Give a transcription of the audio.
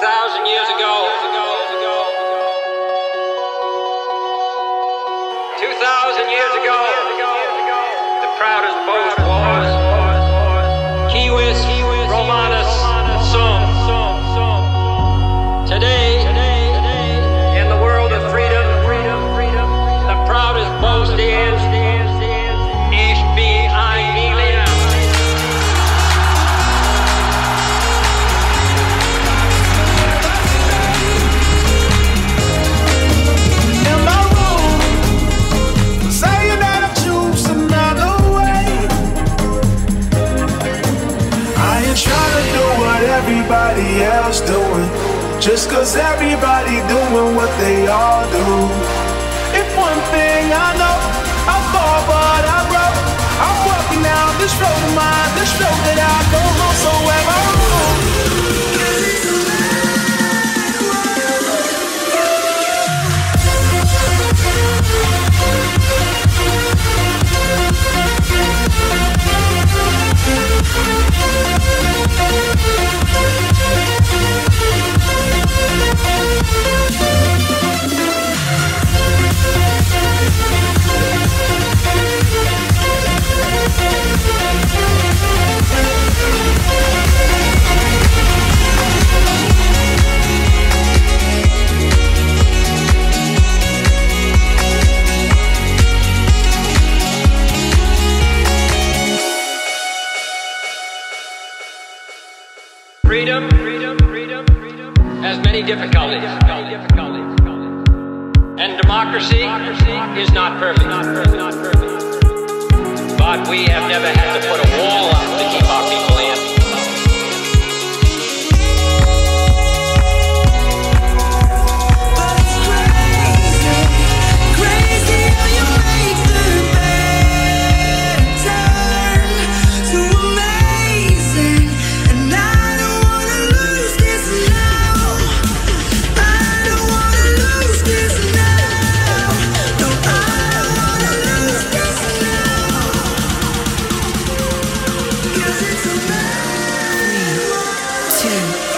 thousand years ago. Two thousand years ago. Else doing. Just cause everybody doing what they all do. If one thing I know, I fall but I grow. I'm walking down this road of mine, this road that I go Freedom, freedom, freedom, freedom has many difficulties. And democracy is not perfect. But we have never had to two.